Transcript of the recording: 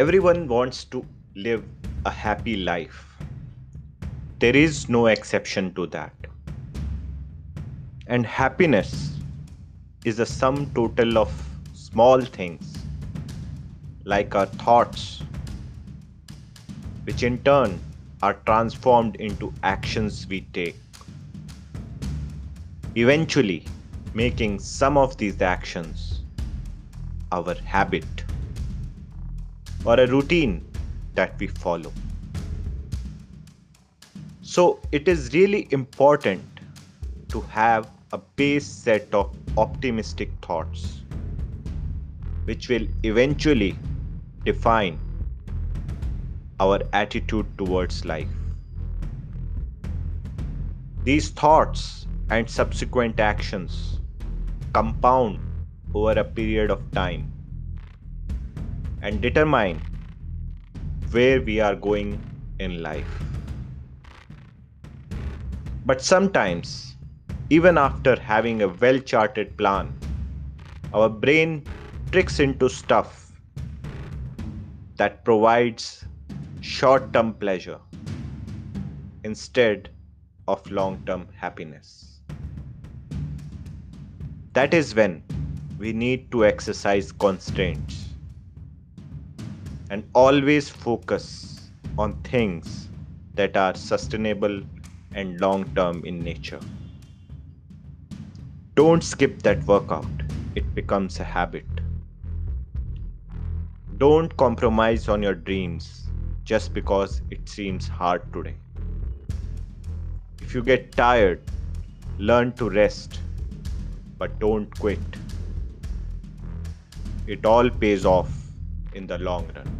Everyone wants to live a happy life. There is no exception to that. And happiness is the sum total of small things like our thoughts, which in turn are transformed into actions we take. Eventually, making some of these actions our habit or a routine that we follow. So, it is really important to have a base set of optimistic thoughts, which will eventually define our attitude towards life. These thoughts and subsequent actions compound over a period of time and determine where we are going in life. But sometimes, even after having a well charted plan, our brain tricks into stuff that provides short term pleasure instead of long term happiness. That is when we need to exercise constraints and always focus on things that are sustainable and long term in nature. Don't skip that workout, it becomes a habit. Don't compromise on your dreams just because it seems hard today. If you get tired, learn to rest, but don't quit. It all pays off in the long run.